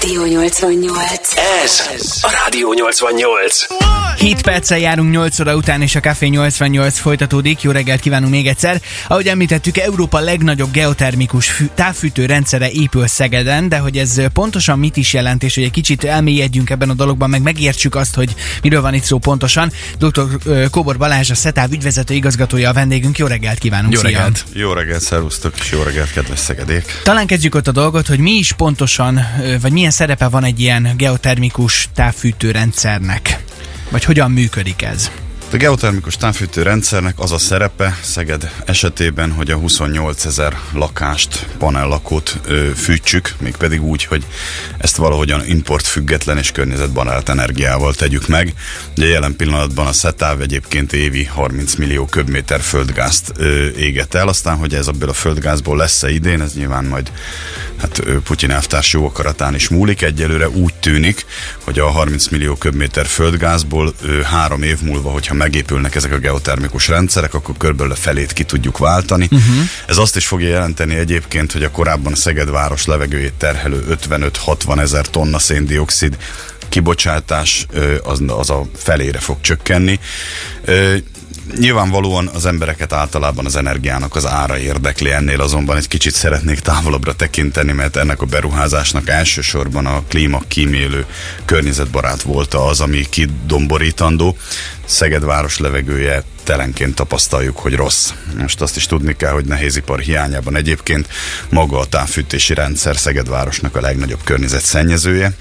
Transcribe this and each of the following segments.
Rádió 88. Ez a Rádió 88. 7 perccel járunk 8 óra után, és a Café 88 folytatódik. Jó reggelt kívánunk még egyszer. Ahogy említettük, Európa legnagyobb geotermikus fű, távfűtő rendszere épül Szegeden, de hogy ez pontosan mit is jelent, és hogy egy kicsit elmélyedjünk ebben a dologban, meg megértsük azt, hogy miről van itt szó pontosan. Dr. Kóbor Balázs, a SETÁV ügyvezető igazgatója a vendégünk. Jó reggelt kívánunk! Jó Szia! reggelt! Jó reggelt, szervusztok, és jó reggelt, kedves szegedék! Talán kezdjük ott a dolgot, hogy mi is pontosan, vagy milyen szerepe van egy ilyen geotermikus távfűtőrendszernek? Vagy hogyan működik ez? A geotermikus távfűtő rendszernek az a szerepe Szeged esetében, hogy a 28 ezer lakást, panellakót ö, fűtsük, mégpedig úgy, hogy ezt valahogyan importfüggetlen és környezetbarát energiával tegyük meg. Ugye jelen pillanatban a SETÁV egyébként évi 30 millió köbméter földgázt ö, éget el, aztán, hogy ez abból a földgázból lesz-e idén, ez nyilván majd hát Putyin elvtárs jó akaratán is múlik. Egyelőre úgy tűnik, hogy a 30 millió köbméter földgázból ö, három év múlva, hogyha megépülnek ezek a geotermikus rendszerek, akkor körülbelül a felét ki tudjuk váltani. Uh-huh. Ez azt is fogja jelenteni egyébként, hogy a korábban a Szegedváros levegőjét terhelő 55-60 ezer tonna széndiokszid kibocsátás az, az a felére fog csökkenni. Nyilvánvalóan az embereket általában az energiának az ára érdekli, ennél azonban egy kicsit szeretnék távolabbra tekinteni, mert ennek a beruházásnak elsősorban a klíma kímélő környezetbarát volt az, ami kidomborítandó. Szeged város levegője telenként tapasztaljuk, hogy rossz. Most azt is tudni kell, hogy nehézipar hiányában egyébként maga a távfűtési rendszer Szegedvárosnak a legnagyobb környezetszennyezője.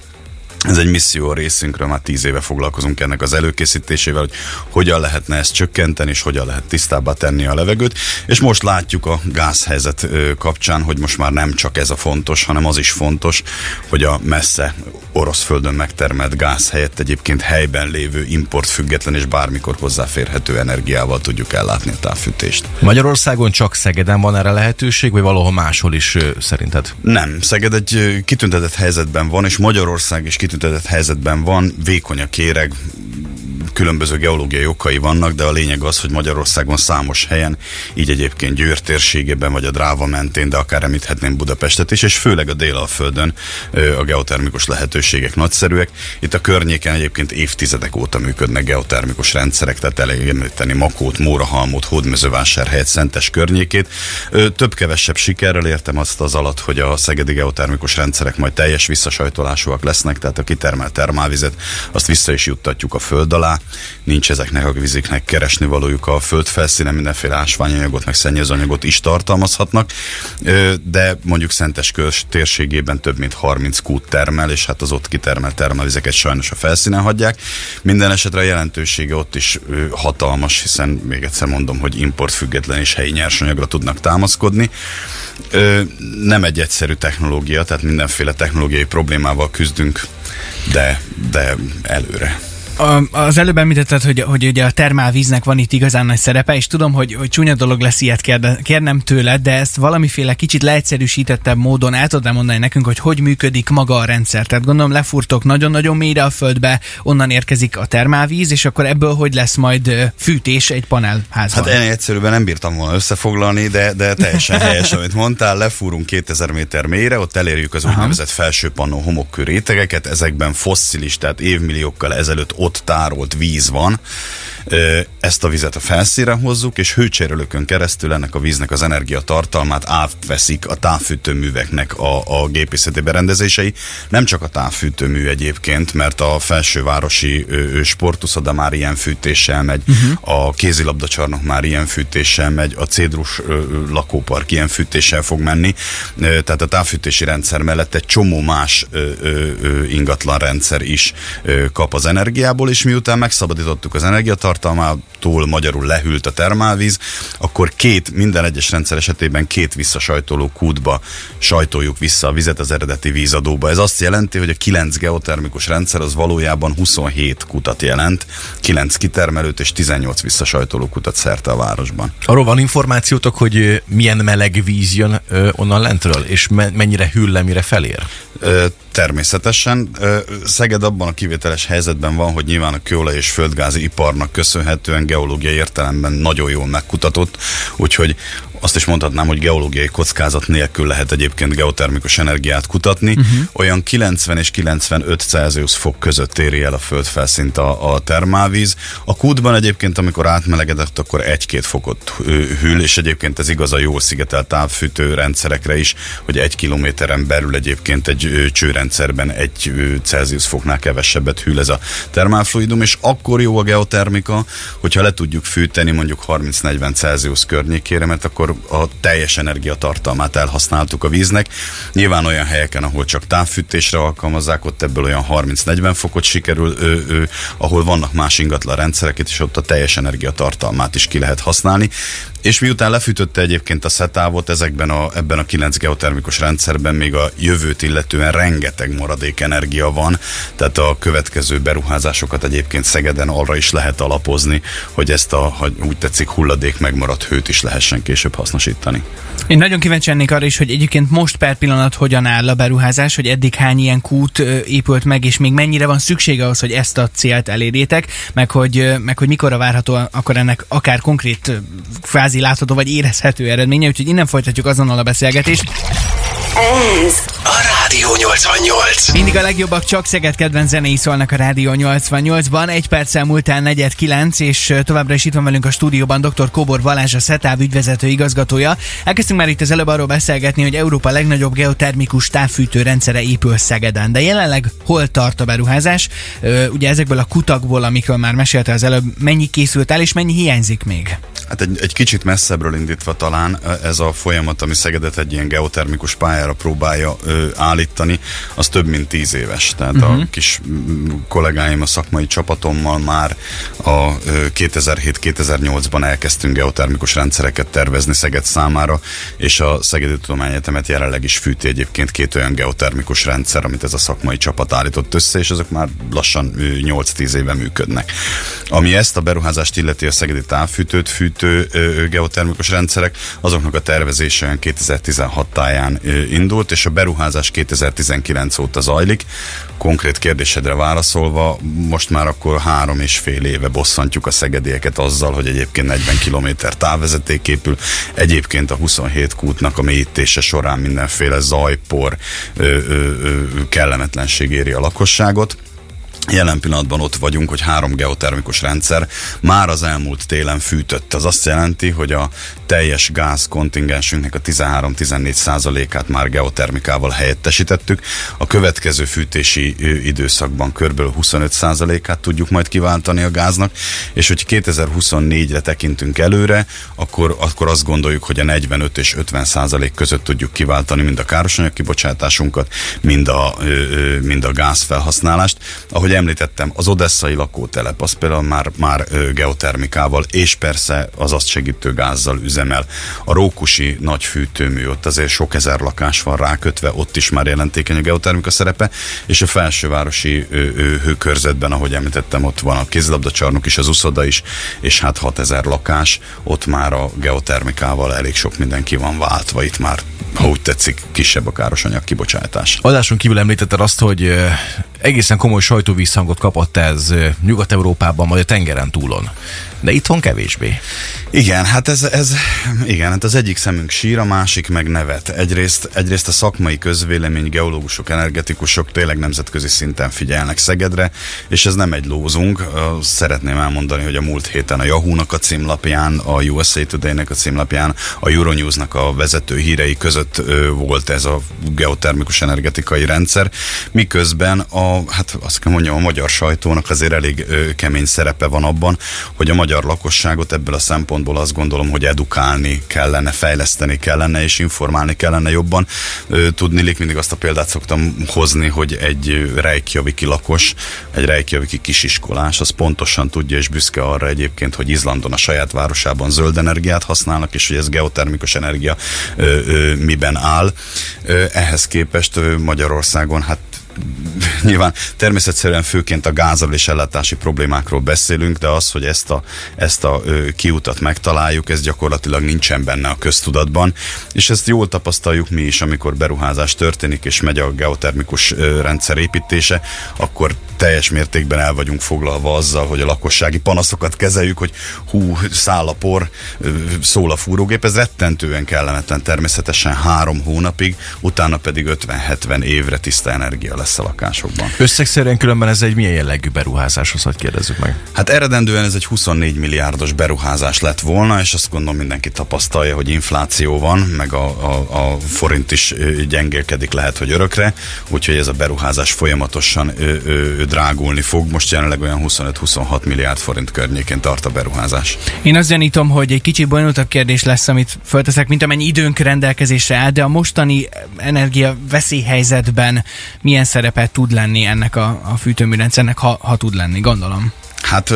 Ez egy misszió részünkről, már tíz éve foglalkozunk ennek az előkészítésével, hogy hogyan lehetne ezt csökkenteni, és hogyan lehet tisztábbá tenni a levegőt. És most látjuk a gázhelyzet kapcsán, hogy most már nem csak ez a fontos, hanem az is fontos, hogy a messze orosz földön megtermelt gáz helyett egyébként helyben lévő importfüggetlen és bármikor hozzáférhető energiával tudjuk ellátni a távfűtést. Magyarországon csak Szegeden van erre lehetőség, vagy valahol máshol is szerinted? Nem, Szeged egy kitüntetett helyzetben van, és Magyarország is kitüntetett helyzetben van, vékony a kéreg, különböző geológiai okai vannak, de a lényeg az, hogy Magyarországon számos helyen, így egyébként Győr térségében, vagy a Dráva mentén, de akár említhetném Budapestet is, és főleg a Délalföldön a geotermikus lehetőségek nagyszerűek. Itt a környéken egyébként évtizedek óta működnek geotermikus rendszerek, tehát elég említeni Makót, Mórahalmot, Hódmezővásárhelyet, Szentes környékét. Több-kevesebb sikerrel értem azt az alatt, hogy a szegedi geotermikus rendszerek majd teljes visszasajtolásúak lesznek, tehát a kitermelt termálvizet azt vissza is juttatjuk a föld alá, nincs ezeknek a viziknek keresni valójuk a földfelszínen, mindenféle ásványanyagot, meg szennyezőanyagot is tartalmazhatnak, de mondjuk Szentes körs térségében több mint 30 kút termel, és hát az ott kitermelt termelvizeket sajnos a felszínen hagyják. Minden esetre a jelentősége ott is hatalmas, hiszen még egyszer mondom, hogy importfüggetlen és helyi nyersanyagra tudnak támaszkodni. Nem egy egyszerű technológia, tehát mindenféle technológiai problémával küzdünk, de, de előre. Az előbb említetted, hogy, hogy ugye a termálvíznek van itt igazán nagy szerepe, és tudom, hogy, hogy csúnya dolog lesz ilyet kérde, kérnem tőled, de ezt valamiféle kicsit leegyszerűsítettebb módon el tudod mondani nekünk, hogy hogy működik maga a rendszer. Tehát gondolom lefurtok nagyon-nagyon mélyre a földbe, onnan érkezik a termálvíz, és akkor ebből hogy lesz majd fűtés egy panelházban? Hát ennél egyszerűbben nem bírtam volna összefoglalni, de, de teljesen helyes, amit mondtál. Lefúrunk 2000 méter mélyre, ott elérjük az úgynevezett felső pannó homokkő rétegeket, ezekben fosszilis, tehát évmilliókkal ezelőtt ott tárolt víz van. Ezt a vizet a felszínre hozzuk, és hőcserélőkön keresztül ennek a víznek az energiatartalmát átveszik a távfűtőműveknek a, a gépészeti berendezései. Nem csak a távfűtőmű egyébként, mert a felsővárosi sportuszoda már ilyen fűtéssel megy, uh-huh. a kézilabdacsarnok már ilyen fűtéssel megy, a cédrus lakópark ilyen fűtéssel fog menni. Tehát a távfűtési rendszer mellett egy csomó más ingatlan rendszer is kap az energiából, és miután megszabadítottuk az tartalmát energiatartalmától, magyarul lehűlt a termálvíz, akkor két, minden egyes rendszer esetében két visszasajtoló kútba sajtoljuk vissza a vizet az eredeti vízadóba. Ez azt jelenti, hogy a 9 geotermikus rendszer az valójában 27 kutat jelent, 9 kitermelőt és 18 visszasajtoló kutat szerte a városban. Arról van információtok, hogy milyen meleg víz jön onnan lentről, és me- mennyire hűl mire felér? Természetesen. Szeged abban a kivételes helyzetben van, hogy nyilván a kőolaj és földgázi iparnak köszönhetően geológiai értelemben nagyon jól megkutatott, úgyhogy azt is mondhatnám, hogy geológiai kockázat nélkül lehet egyébként geotermikus energiát kutatni. Uh-huh. Olyan 90 és 95 Celsius fok között éri el a földfelszínt a, a termálvíz. A kútban egyébként, amikor átmelegedett, akkor egy-két fokot hűl, és egyébként ez igaz a jól szigetelt távfűtő rendszerekre is, hogy egy kilométeren belül egyébként egy csőrendszerben egy Celsius foknál kevesebbet hűl ez a termálfluidum, és akkor jó a geotermika, hogyha le tudjuk fűteni mondjuk 30-40 Celsius környékére, mert akkor a teljes energiatartalmát elhasználtuk a víznek. Nyilván olyan helyeken, ahol csak távfűtésre alkalmazzák, ott ebből olyan 30-40 fokot sikerül, ö, ö, ahol vannak más ingatlan rendszerek, és ott a teljes energiatartalmát is ki lehet használni. És miután lefűtötte egyébként a szetávot, ezekben a, ebben a 9 geotermikus rendszerben még a jövőt illetően rengeteg maradék energia van, tehát a következő beruházásokat egyébként Szegeden arra is lehet alapozni, hogy ezt a, ha úgy tetszik, hulladék megmaradt hőt is lehessen később hasznosítani. Én nagyon kíváncsi lennék arra is, hogy egyébként most per pillanat hogyan áll a beruházás, hogy eddig hány ilyen kút épült meg, és még mennyire van szüksége ahhoz, hogy ezt a célt elérjétek, meg hogy, meg hogy mikorra várható akkor ennek akár konkrét kvázi látható vagy érezhető eredménye, úgyhogy innen folytatjuk azonnal a beszélgetést. Ez a Rádió 88. Mindig a legjobbak csak Szeged kedvenc zenei szólnak a Rádió 88-ban. Egy perccel múltán negyed kilenc, és továbbra is itt van velünk a stúdióban dr. Kobor Balázs, a SETÁV ügyvezető igazgatója. Elkezdtünk már itt az előbb arról beszélgetni, hogy Európa legnagyobb geotermikus távfűtő rendszere épül Szegeden. De jelenleg hol tart a beruházás? Ugye ezekből a kutakból, amikről már mesélte az előbb, mennyi készült el, és mennyi hiányzik még? Hát egy, egy kicsit messzebbről indítva talán ez a folyamat, ami Szegedet egy ilyen geotermikus pályára próbálja ö, állítani, az több mint tíz éves. Tehát uh-huh. a mhm. kis kollégáim a szakmai csapatommal már a 2007-2008-ban elkezdtünk geotermikus rendszereket tervezni Szeged számára, és a Szegedi Tudományegyetemet jelenleg is fűti egyébként két olyan geotermikus rendszer, amit ez a szakmai csapat állított össze, és azok már lassan 8-10 éve működnek. Ami ezt a beruházást illeti a Szegedi távfűtőt, fűtő geotermikus rendszerek, azoknak a tervezése 2016 táján indult, és a beruházás 2019 óta zajlik. Konkrét kérdésedre válaszolva, most már akkor három és fél éve bosszantjuk a szegedieket azzal, hogy egyébként 40 km távvezeték épül. Egyébként a 27 kútnak a mélyítése során mindenféle zajpor, ö, ö, ö, kellemetlenség éri a lakosságot Jelen pillanatban ott vagyunk, hogy három geotermikus rendszer már az elmúlt télen fűtött. Az azt jelenti, hogy a teljes gáz kontingensünknek a 13-14 százalékát már geotermikával helyettesítettük. A következő fűtési időszakban kb. 25 százalékát tudjuk majd kiváltani a gáznak, és hogy 2024-re tekintünk előre, akkor, akkor azt gondoljuk, hogy a 45 és 50 százalék között tudjuk kiváltani mind a károsanyag kibocsátásunkat, mind a, mind a gázfelhasználást. Ahogy ahogy említettem, az odesszai lakótelep, az például már, már geotermikával, és persze az azt segítő gázzal üzemel. A Rókusi nagy fűtőmű, ott azért sok ezer lakás van rákötve, ott is már jelentékeny a geotermika szerepe, és a felsővárosi hőkörzetben, ahogy említettem, ott van a kézilabdacsarnok is, az uszoda is, és hát 6000 lakás, ott már a geotermikával elég sok mindenki van váltva, itt már ha úgy tetszik, kisebb a károsanyag kibocsátás. Adáson kívül említetted azt, hogy egészen komoly sajtóvízhangot kapott ez Nyugat-Európában, majd a tengeren túlon. De itthon kevésbé. Igen, hát ez, ez igen, hát az egyik szemünk sír, a másik meg nevet. Egyrészt, egyrészt a szakmai közvélemény, geológusok, energetikusok tényleg nemzetközi szinten figyelnek Szegedre, és ez nem egy lózunk. Szeretném elmondani, hogy a múlt héten a Yahoo-nak a címlapján, a USA Today-nek a címlapján, a Euronews-nak a vezető hírei között volt ez a geotermikus energetikai rendszer, miközben a, hát azt kell mondjam, a magyar sajtónak azért elég kemény szerepe van abban, hogy a magyar lakosságot ebből a szempontból azt gondolom, hogy edukálni kellene, fejleszteni kellene, és informálni kellene jobban. Tudni, mindig azt a példát szoktam hozni, hogy egy Reykjaviki lakos, egy Reykjaviki kisiskolás, az pontosan tudja és büszke arra egyébként, hogy Izlandon a saját városában zöld energiát használnak, és hogy ez geotermikus energia ö, ö, miben áll. Ö, ehhez képest Magyarországon hát nyilván természetszerűen főként a gázal és ellátási problémákról beszélünk, de az, hogy ezt a, ezt a ö, kiutat megtaláljuk, ez gyakorlatilag nincsen benne a köztudatban, és ezt jól tapasztaljuk mi is, amikor beruházás történik, és megy a geotermikus ö, rendszer építése, akkor teljes mértékben el vagyunk foglalva azzal, hogy a lakossági panaszokat kezeljük, hogy hú, száll a por, szól a fúrógép, ez rettentően kellemetlen természetesen három hónapig, utána pedig 50-70 évre tiszta energia lesz a lakásokban. Összegszerűen különben ez egy milyen jellegű beruházáshoz, hogy kérdezzük meg? Hát eredendően ez egy 24 milliárdos beruházás lett volna, és azt gondolom mindenki tapasztalja, hogy infláció van, meg a, a, a forint is gyengélkedik lehet, hogy örökre, úgyhogy ez a beruházás folyamatosan ö, ö, drágulni fog. Most jelenleg olyan 25-26 milliárd forint környékén tart a beruházás. Én azt gyanítom, hogy egy kicsit bonyolultabb kérdés lesz, amit fölteszek, mint amennyi időnk rendelkezésre áll, de a mostani energia veszélyhelyzetben milyen szerepet tud lenni ennek a, a fűtőműrendszernek, ha, ha tud lenni, gondolom. Hát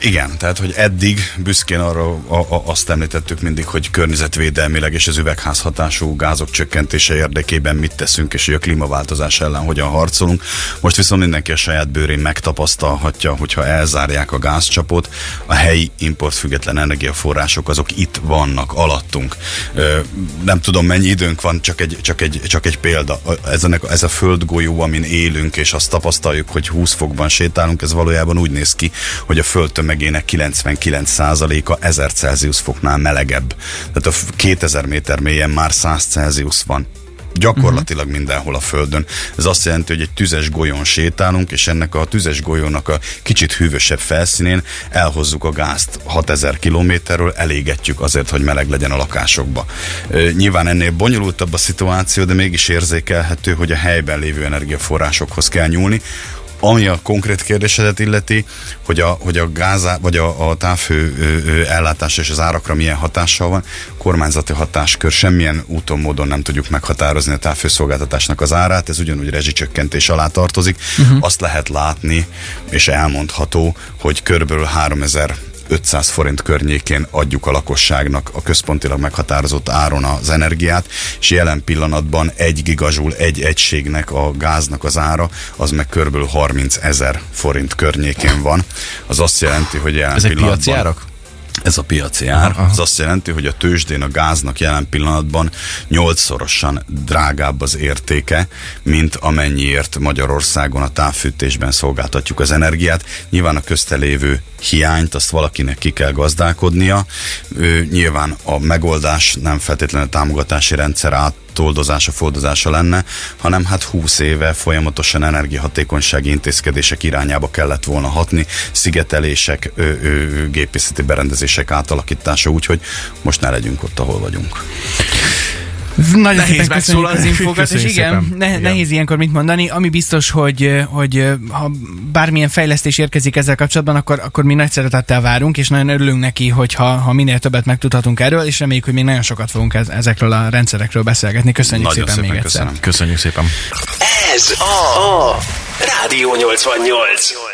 igen, tehát hogy eddig büszkén arra a, a, azt említettük mindig, hogy környezetvédelmileg és az üvegházhatású gázok csökkentése érdekében mit teszünk, és hogy a klímaváltozás ellen hogyan harcolunk. Most viszont mindenki a saját bőrén megtapasztalhatja, hogyha elzárják a gázcsapot, a helyi importfüggetlen energiaforrások azok itt vannak, alattunk. Nem tudom mennyi időnk van, csak egy, csak egy, csak egy példa. Ez a, ez a földgolyó, amin élünk, és azt tapasztaljuk, hogy 20 fokban sétálunk, ez valójában úgy néz ki, hogy a föld tömegének 99%-a 1000 Celsius foknál melegebb. Tehát a 2000 méter mélyen már 100 Celsius van gyakorlatilag mindenhol a Földön. Ez azt jelenti, hogy egy tüzes golyón sétálunk, és ennek a tüzes golyónak a kicsit hűvösebb felszínén elhozzuk a gázt 6000 kilométerről, elégetjük azért, hogy meleg legyen a lakásokba. Nyilván ennél bonyolultabb a szituáció, de mégis érzékelhető, hogy a helyben lévő energiaforrásokhoz kell nyúlni, ami a konkrét kérdésedet illeti, hogy a, hogy a gázá, vagy a, a távfő ellátás és az árakra milyen hatással van, kormányzati hatáskör semmilyen úton, módon nem tudjuk meghatározni a távfőszolgáltatásnak az árát, ez ugyanúgy rezsicsökkentés alá tartozik. Uh-huh. Azt lehet látni, és elmondható, hogy körülbelül 3000 500 forint környékén adjuk a lakosságnak a központilag meghatározott áron az energiát, és jelen pillanatban egy gigazsul egy egységnek a gáznak az ára, az meg kb. 30 ezer forint környékén van. Az azt jelenti, hogy jelen Ezek pillanatban... piaci árak? Ez a piaci ár. Aha. Ez azt jelenti, hogy a tőzsdén a gáznak jelen pillanatban nyolcszorosan drágább az értéke, mint amennyiért Magyarországon a távfűtésben szolgáltatjuk az energiát. Nyilván a köztelévő hiányt, azt valakinek ki kell gazdálkodnia. Ő, nyilván a megoldás nem feltétlenül a támogatási rendszer át toldozása, foldozása lenne, hanem hát 20 éve folyamatosan energiahatékonysági intézkedések irányába kellett volna hatni, szigetelések, ö, ö, gépészeti berendezések átalakítása, úgyhogy most ne legyünk ott, ahol vagyunk. Nagyon nehéz megszólal az infokat, és igen, ne, igen, nehéz ilyenkor mit mondani. Ami biztos, hogy, hogy ha bármilyen fejlesztés érkezik ezzel kapcsolatban, akkor, akkor mi nagy szeretettel várunk, és nagyon örülünk neki, hogyha ha minél többet megtudhatunk erről, és reméljük, hogy még nagyon sokat fogunk ezekről a rendszerekről beszélgetni. Köszönjük nagyon szépen, szépen még köszönöm. egyszer. Köszönjük szépen. Ez a, a Rádió 88.